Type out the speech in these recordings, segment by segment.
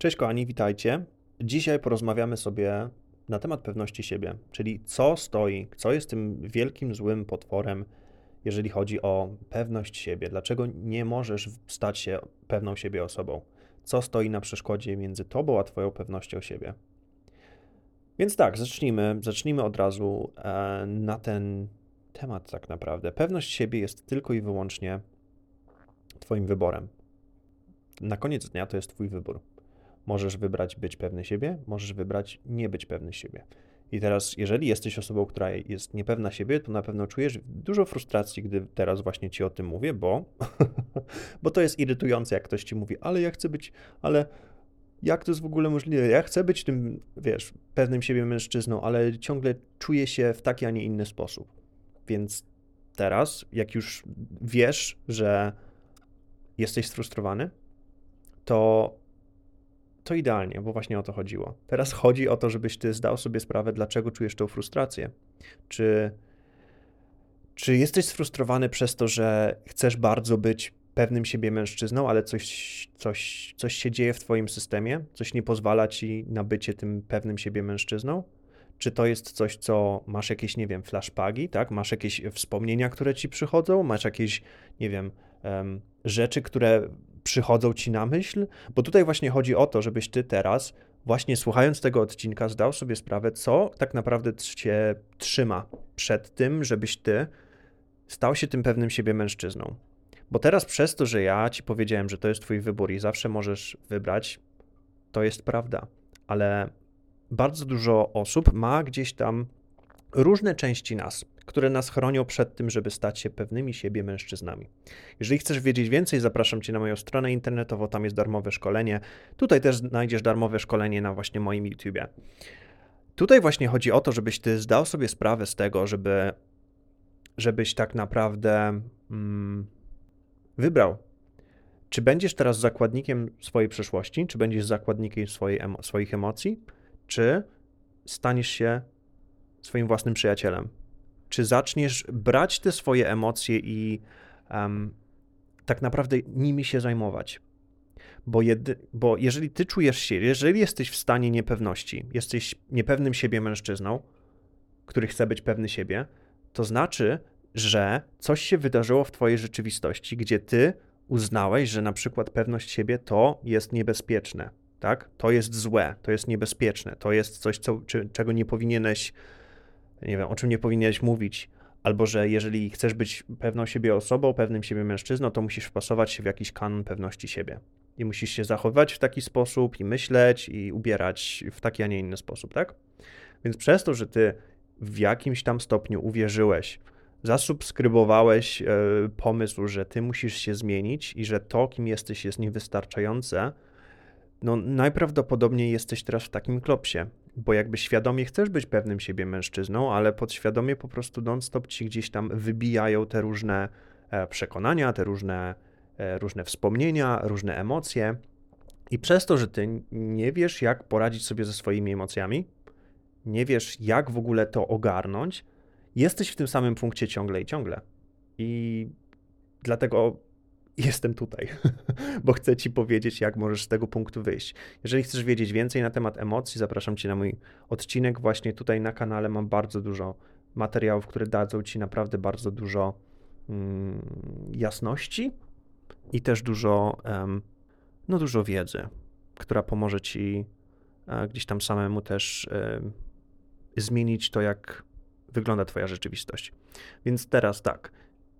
Cześć kochani, witajcie. Dzisiaj porozmawiamy sobie na temat pewności siebie, czyli co stoi, co jest tym wielkim złym potworem, jeżeli chodzi o pewność siebie. Dlaczego nie możesz stać się pewną siebie osobą? Co stoi na przeszkodzie między tobą a twoją pewnością siebie? Więc tak, zacznijmy, zacznijmy od razu e, na ten temat tak naprawdę. Pewność siebie jest tylko i wyłącznie twoim wyborem. Na koniec dnia to jest twój wybór. Możesz wybrać być pewny siebie, możesz wybrać nie być pewny siebie. I teraz, jeżeli jesteś osobą, która jest niepewna siebie, to na pewno czujesz dużo frustracji, gdy teraz właśnie ci o tym mówię, bo, bo to jest irytujące, jak ktoś ci mówi, ale ja chcę być, ale jak to jest w ogóle możliwe? Ja chcę być tym, wiesz, pewnym siebie mężczyzną, ale ciągle czuję się w taki, a nie inny sposób. Więc teraz, jak już wiesz, że jesteś sfrustrowany, to to idealnie, bo właśnie o to chodziło. Teraz chodzi o to, żebyś ty zdał sobie sprawę, dlaczego czujesz tą frustrację. Czy, czy jesteś sfrustrowany przez to, że chcesz bardzo być pewnym siebie mężczyzną, ale coś, coś, coś się dzieje w twoim systemie, coś nie pozwala ci na bycie tym pewnym siebie mężczyzną? Czy to jest coś, co masz jakieś, nie wiem, flashbagi, tak? Masz jakieś wspomnienia, które ci przychodzą? Masz jakieś, nie wiem, um, rzeczy, które przychodzą ci na myśl? Bo tutaj właśnie chodzi o to, żebyś ty teraz, właśnie słuchając tego odcinka, zdał sobie sprawę, co tak naprawdę cię trzyma przed tym, żebyś ty stał się tym pewnym siebie mężczyzną. Bo teraz przez to, że ja ci powiedziałem, że to jest twój wybór i zawsze możesz wybrać, to jest prawda. Ale bardzo dużo osób ma gdzieś tam różne części nas, które nas chronią przed tym, żeby stać się pewnymi siebie mężczyznami. Jeżeli chcesz wiedzieć więcej, zapraszam Cię na moją stronę internetową, tam jest darmowe szkolenie. Tutaj też znajdziesz darmowe szkolenie na właśnie moim YouTubie. Tutaj właśnie chodzi o to, żebyś Ty zdał sobie sprawę z tego, żeby, żebyś tak naprawdę mm, wybrał, czy będziesz teraz zakładnikiem swojej przeszłości, czy będziesz zakładnikiem emo swoich emocji, czy staniesz się swoim własnym przyjacielem? Czy zaczniesz brać te swoje emocje i um, tak naprawdę nimi się zajmować? Bo, jedy, bo jeżeli ty czujesz się, jeżeli jesteś w stanie niepewności, jesteś niepewnym siebie mężczyzną, który chce być pewny siebie, to znaczy, że coś się wydarzyło w twojej rzeczywistości, gdzie ty uznałeś, że na przykład pewność siebie to jest niebezpieczne, tak? To jest złe, to jest niebezpieczne, to jest coś, co, czy, czego nie powinieneś nie wiem, o czym nie powinieneś mówić, albo że jeżeli chcesz być pewną siebie osobą, pewnym siebie mężczyzną, to musisz wpasować się w jakiś kanon pewności siebie. I musisz się zachowywać w taki sposób, i myśleć, i ubierać w taki, a nie inny sposób, tak? Więc przez to, że ty w jakimś tam stopniu uwierzyłeś, zasubskrybowałeś e, pomysł, że ty musisz się zmienić i że to, kim jesteś, jest niewystarczające, no najprawdopodobniej jesteś teraz w takim klopsie, bo jakby świadomie chcesz być pewnym siebie mężczyzną, ale podświadomie po prostu non-stop ci gdzieś tam wybijają te różne e, przekonania, te różne, e, różne wspomnienia, różne emocje. I przez to, że ty nie wiesz, jak poradzić sobie ze swoimi emocjami, nie wiesz, jak w ogóle to ogarnąć, jesteś w tym samym punkcie ciągle i ciągle. I dlatego jestem tutaj, bo chcę Ci powiedzieć, jak możesz z tego punktu wyjść. Jeżeli chcesz wiedzieć więcej na temat emocji, zapraszam Cię na mój odcinek. Właśnie tutaj na kanale mam bardzo dużo materiałów, które dadzą Ci naprawdę bardzo dużo mm, jasności i też dużo, um, no dużo wiedzy, która pomoże Ci e, gdzieś tam samemu też e, zmienić to, jak wygląda Twoja rzeczywistość. Więc teraz tak,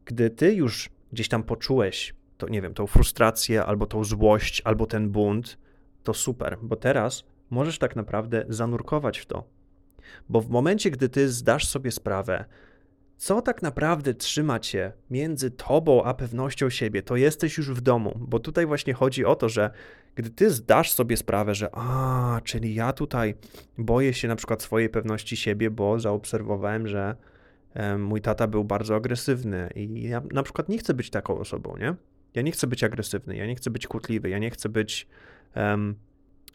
gdy Ty już gdzieś tam poczułeś to nie wiem, tą frustrację, albo tą złość, albo ten bunt, to super, bo teraz możesz tak naprawdę zanurkować w to. Bo w momencie, gdy ty zdasz sobie sprawę, co tak naprawdę trzyma cię między tobą a pewnością siebie, to jesteś już w domu, bo tutaj właśnie chodzi o to, że gdy ty zdasz sobie sprawę, że a, czyli ja tutaj boję się na przykład swojej pewności siebie, bo zaobserwowałem, że mój tata był bardzo agresywny i ja na przykład nie chcę być taką osobą, nie? Ja nie chcę być agresywny, ja nie chcę być kłótliwy, ja nie chcę być, um,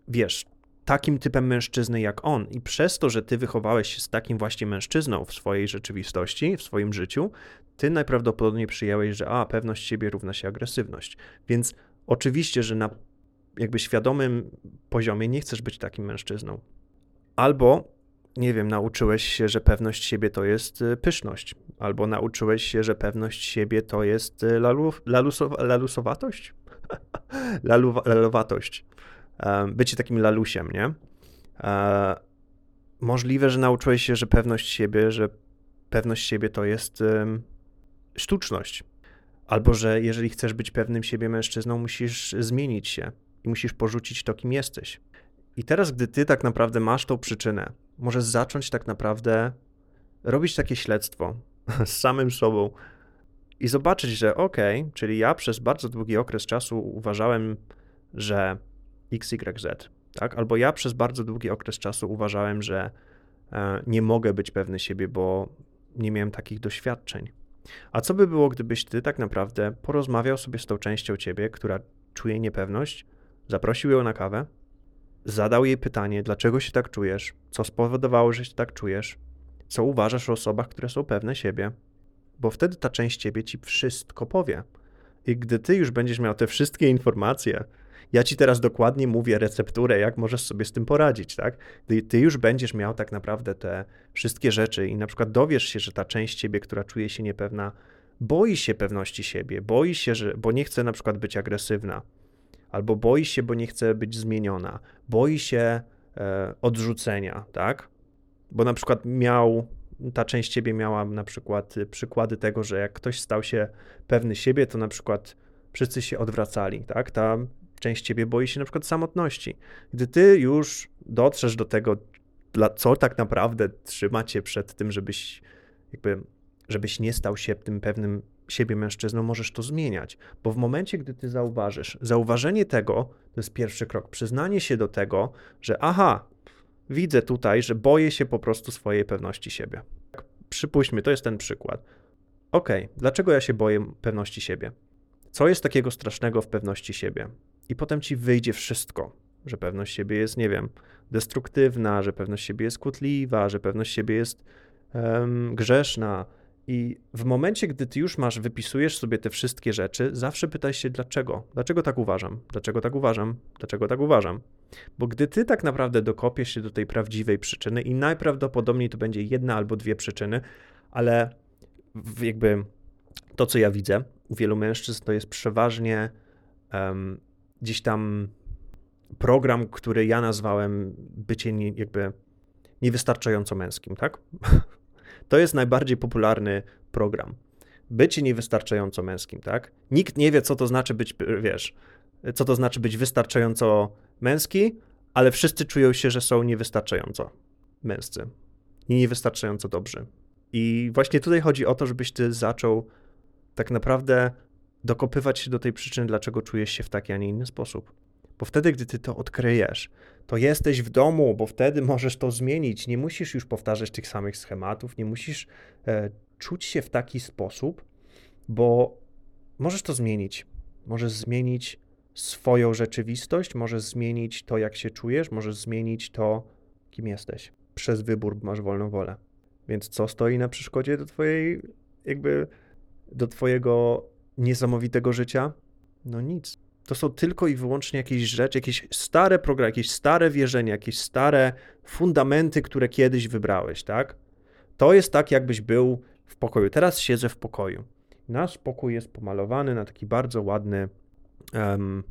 wiesz, takim typem mężczyzny jak on. I przez to, że ty wychowałeś się z takim właśnie mężczyzną w swojej rzeczywistości, w swoim życiu, ty najprawdopodobniej przyjąłeś, że a, pewność siebie równa się agresywność. Więc oczywiście, że na jakby świadomym poziomie nie chcesz być takim mężczyzną. Albo, nie wiem, nauczyłeś się, że pewność siebie to jest y, pyszność, albo nauczyłeś się, że pewność siebie to jest y, lalu, lalusowa, lalusowatość? Lalu, lalowatość. Bycie takim lalusiem, nie? E, możliwe, że nauczyłeś się, że pewność siebie, że pewność siebie to jest sztuczność. Albo że jeżeli chcesz być pewnym siebie mężczyzną, musisz zmienić się i musisz porzucić to, kim jesteś. I teraz, gdy ty tak naprawdę masz tą przyczynę, możesz zacząć tak naprawdę robić takie śledztwo z samym sobą i zobaczyć, że okej, okay, czyli ja przez bardzo długi okres czasu uważałem, że XYZ, tak? Albo ja przez bardzo długi okres czasu uważałem, że e, nie mogę być pewny siebie, bo nie miałem takich doświadczeń. A co by było, gdybyś ty tak naprawdę porozmawiał sobie z tą częścią ciebie, która czuje niepewność, zaprosił ją na kawę, zadał jej pytanie, dlaczego się tak czujesz, co spowodowało, że się tak czujesz, co uważasz o osobach, które są pewne siebie, bo wtedy ta część ciebie ci wszystko powie. I gdy ty już będziesz miał te wszystkie informacje, ja ci teraz dokładnie mówię recepturę, jak możesz sobie z tym poradzić, tak? Gdy ty już będziesz miał tak naprawdę te wszystkie rzeczy i na przykład dowiesz się, że ta część ciebie, która czuje się niepewna, boi się pewności siebie, boi się, że, bo nie chce na przykład być agresywna, albo boi się, bo nie chce być zmieniona, boi się e, odrzucenia, tak? Bo na przykład miał, ta część ciebie miała na przykład przykłady tego, że jak ktoś stał się pewny siebie, to na przykład wszyscy się odwracali, tak? Ta część ciebie boi się na przykład samotności. Gdy ty już dotrzesz do tego, co tak naprawdę trzyma cię przed tym, żebyś jakby, żebyś nie stał się tym pewnym siebie mężczyzną, możesz to zmieniać. Bo w momencie, gdy ty zauważysz, zauważenie tego to jest pierwszy krok, przyznanie się do tego, że aha, widzę tutaj, że boję się po prostu swojej pewności siebie. Przypuśćmy, to jest ten przykład. Ok, dlaczego ja się boję pewności siebie? Co jest takiego strasznego w pewności siebie? I potem ci wyjdzie wszystko, że pewność siebie jest, nie wiem, destruktywna, że pewność siebie jest kłótliwa, że pewność siebie jest um, grzeszna. I w momencie, gdy ty już masz, wypisujesz sobie te wszystkie rzeczy, zawsze pytaj się dlaczego. Dlaczego tak uważam? Dlaczego tak uważam? Dlaczego tak uważam? Bo gdy ty tak naprawdę dokopiesz się do tej prawdziwej przyczyny i najprawdopodobniej to będzie jedna albo dwie przyczyny, ale jakby to, co ja widzę u wielu mężczyzn, to jest przeważnie um, gdzieś tam program, który ja nazwałem bycie nie, jakby niewystarczająco męskim, tak? To jest najbardziej popularny program. Bycie niewystarczająco męskim, tak? Nikt nie wie, co to znaczy być, wiesz, co to znaczy być wystarczająco męski, ale wszyscy czują się, że są niewystarczająco męscy i niewystarczająco dobrzy. I właśnie tutaj chodzi o to, żebyś ty zaczął tak naprawdę dokopywać się do tej przyczyny, dlaczego czujesz się w taki, a nie inny sposób. Bo wtedy, gdy ty to odkryjesz, to jesteś w domu, bo wtedy możesz to zmienić. Nie musisz już powtarzać tych samych schematów, nie musisz e, czuć się w taki sposób, bo możesz to zmienić. Możesz zmienić swoją rzeczywistość, możesz zmienić to, jak się czujesz, możesz zmienić to, kim jesteś. Przez wybór masz wolną wolę. Więc co stoi na przeszkodzie do twojej, jakby, do twojego niesamowitego życia? No nic. To są tylko i wyłącznie jakieś rzeczy, jakieś stare programy, jakieś stare wierzenia, jakieś stare fundamenty, które kiedyś wybrałeś, tak? To jest tak, jakbyś był w pokoju. Teraz siedzę w pokoju. Nasz pokój jest pomalowany na taki bardzo ładny, um,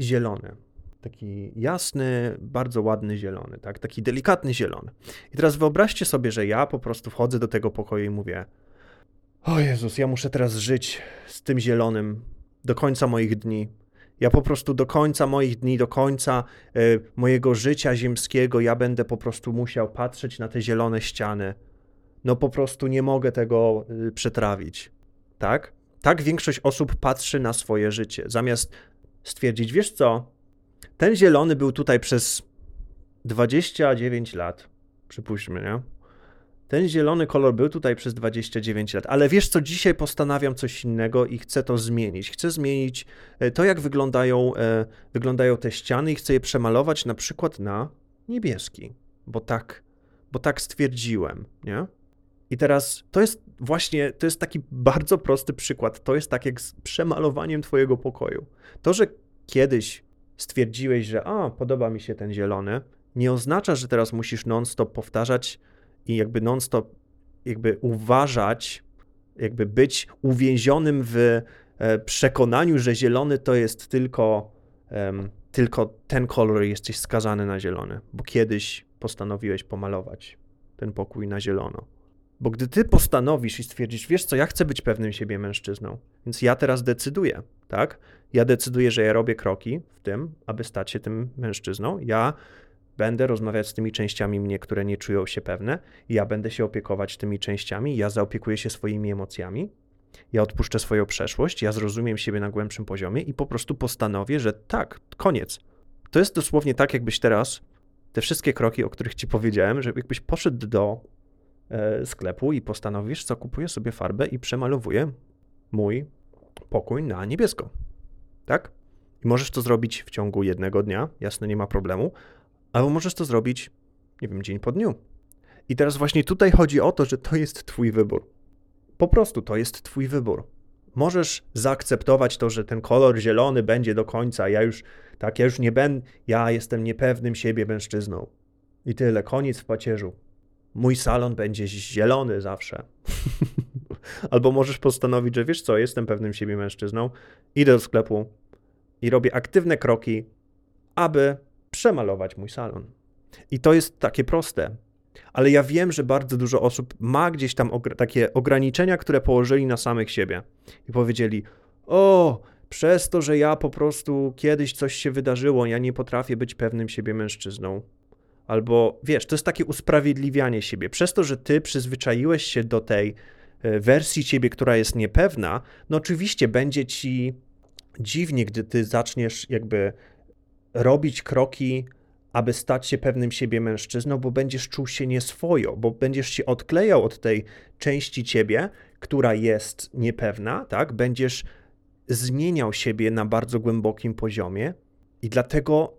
zielony. Taki jasny, bardzo ładny zielony, tak? Taki delikatny zielony. I teraz wyobraźcie sobie, że ja po prostu wchodzę do tego pokoju i mówię: O Jezus, ja muszę teraz żyć z tym zielonym do końca moich dni. Ja po prostu do końca moich dni, do końca y, mojego życia ziemskiego, ja będę po prostu musiał patrzeć na te zielone ściany. No po prostu nie mogę tego y, przetrawić. Tak? Tak większość osób patrzy na swoje życie. Zamiast stwierdzić, wiesz co, ten zielony był tutaj przez 29 lat, przypuśćmy, nie? Ten zielony kolor był tutaj przez 29 lat, ale wiesz co, dzisiaj postanawiam coś innego i chcę to zmienić. Chcę zmienić e, to, jak wyglądają, e, wyglądają te ściany i chcę je przemalować na przykład na niebieski, bo tak, bo tak stwierdziłem, nie? I teraz to jest właśnie, to jest taki bardzo prosty przykład. To jest tak jak z przemalowaniem twojego pokoju. To, że kiedyś stwierdziłeś, że a, podoba mi się ten zielony, nie oznacza, że teraz musisz non-stop powtarzać i jakby non-stop jakby uważać, jakby być uwięzionym w e, przekonaniu, że zielony to jest tylko, um, tylko ten kolor jesteś skazany na zielony, bo kiedyś postanowiłeś pomalować ten pokój na zielono. Bo gdy ty postanowisz i stwierdzisz, wiesz co, ja chcę być pewnym siebie mężczyzną, więc ja teraz decyduję, tak? Ja decyduję, że ja robię kroki w tym, aby stać się tym mężczyzną. Ja będę rozmawiać z tymi częściami mnie, które nie czują się pewne. Ja będę się opiekować tymi częściami, ja zaopiekuję się swoimi emocjami. Ja odpuszczę swoją przeszłość, ja zrozumiem siebie na głębszym poziomie i po prostu postanowię, że tak, koniec. To jest dosłownie tak, jakbyś teraz te wszystkie kroki, o których ci powiedziałem, że jakbyś poszedł do e, sklepu i postanowisz, co kupuję sobie farbę i przemalowuję mój pokój na niebiesko. Tak? I możesz to zrobić w ciągu jednego dnia, jasne, nie ma problemu, albo możesz to zrobić, nie wiem, dzień po dniu. I teraz właśnie tutaj chodzi o to, że to jest Twój wybór. Po prostu to jest Twój wybór. Możesz zaakceptować to, że ten kolor zielony będzie do końca. Ja już, tak, ja już nie będę, ja jestem niepewnym siebie mężczyzną. I tyle, koniec w pacierzu. Mój salon będzie zielony zawsze. Albo możesz postanowić, że wiesz co, jestem pewnym siebie mężczyzną, idę do sklepu i robię aktywne kroki, aby przemalować mój salon. I to jest takie proste. Ale ja wiem, że bardzo dużo osób ma gdzieś tam takie ograniczenia, które położyli na samych siebie i powiedzieli: O, przez to, że ja po prostu kiedyś coś się wydarzyło, ja nie potrafię być pewnym siebie mężczyzną. Albo wiesz, to jest takie usprawiedliwianie siebie. Przez to, że ty przyzwyczaiłeś się do tej e, wersji ciebie, która jest niepewna, no oczywiście będzie ci dziwnie, gdy ty zaczniesz jakby robić kroki, aby stać się pewnym siebie mężczyzną, bo będziesz czuł się nieswojo, bo będziesz się odklejał od tej części ciebie, która jest niepewna, tak? Będziesz zmieniał siebie na bardzo głębokim poziomie i dlatego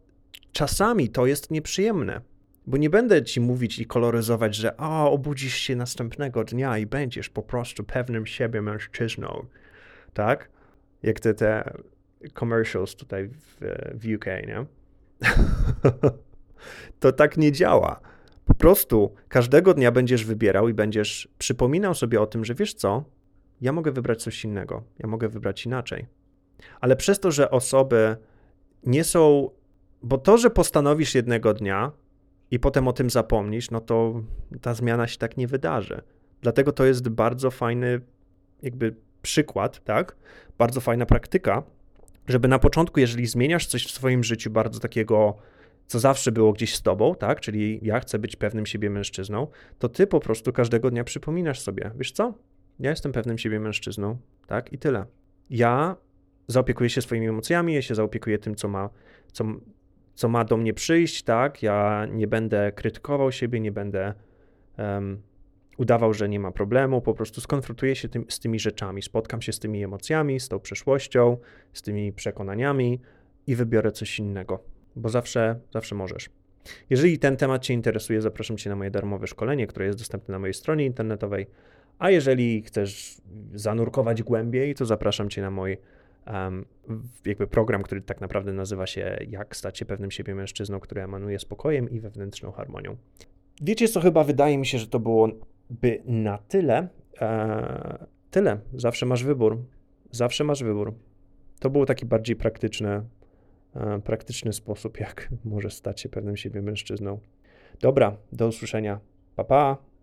czasami to jest nieprzyjemne. Bo nie będę ci mówić i koloryzować, że o, obudzisz się następnego dnia i będziesz po prostu pewnym siebie mężczyzną, tak? Jak te, te commercials tutaj w, w UK, nie? to tak nie działa. Po prostu każdego dnia będziesz wybierał i będziesz przypominał sobie o tym, że wiesz co, ja mogę wybrać coś innego, ja mogę wybrać inaczej. Ale przez to, że osoby nie są, bo to, że postanowisz jednego dnia i potem o tym zapomnisz, no to ta zmiana się tak nie wydarzy. Dlatego to jest bardzo fajny, jakby przykład, tak? Bardzo fajna praktyka, żeby na początku, jeżeli zmieniasz coś w swoim życiu bardzo takiego, co zawsze było gdzieś z tobą, tak, czyli ja chcę być pewnym siebie mężczyzną, to ty po prostu każdego dnia przypominasz sobie, wiesz co, ja jestem pewnym siebie mężczyzną, tak, i tyle. Ja zaopiekuję się swoimi emocjami, ja się zaopiekuję tym, co ma, co, co ma do mnie przyjść, tak, ja nie będę krytykował siebie, nie będę um, udawał, że nie ma problemu, po prostu skonfrontuję się tym, z tymi rzeczami, spotkam się z tymi emocjami, z tą przeszłością, z tymi przekonaniami i wybiorę coś innego, bo zawsze, zawsze możesz. Jeżeli ten temat Cię interesuje, zapraszam Cię na moje darmowe szkolenie, które jest dostępne na mojej stronie internetowej. A jeżeli chcesz zanurkować głębiej, to zapraszam Cię na mój um, jakby program, który tak naprawdę nazywa się Jak stać się pewnym siebie mężczyzną, który emanuje spokojem i wewnętrzną harmonią. Wiecie co, chyba wydaje mi się, że to było by na tyle, e, tyle. Zawsze masz wybór. Zawsze masz wybór. To był taki bardziej praktyczny, e, praktyczny sposób, jak możesz stać się pewnym siebie mężczyzną. Dobra, do usłyszenia. Pa, pa.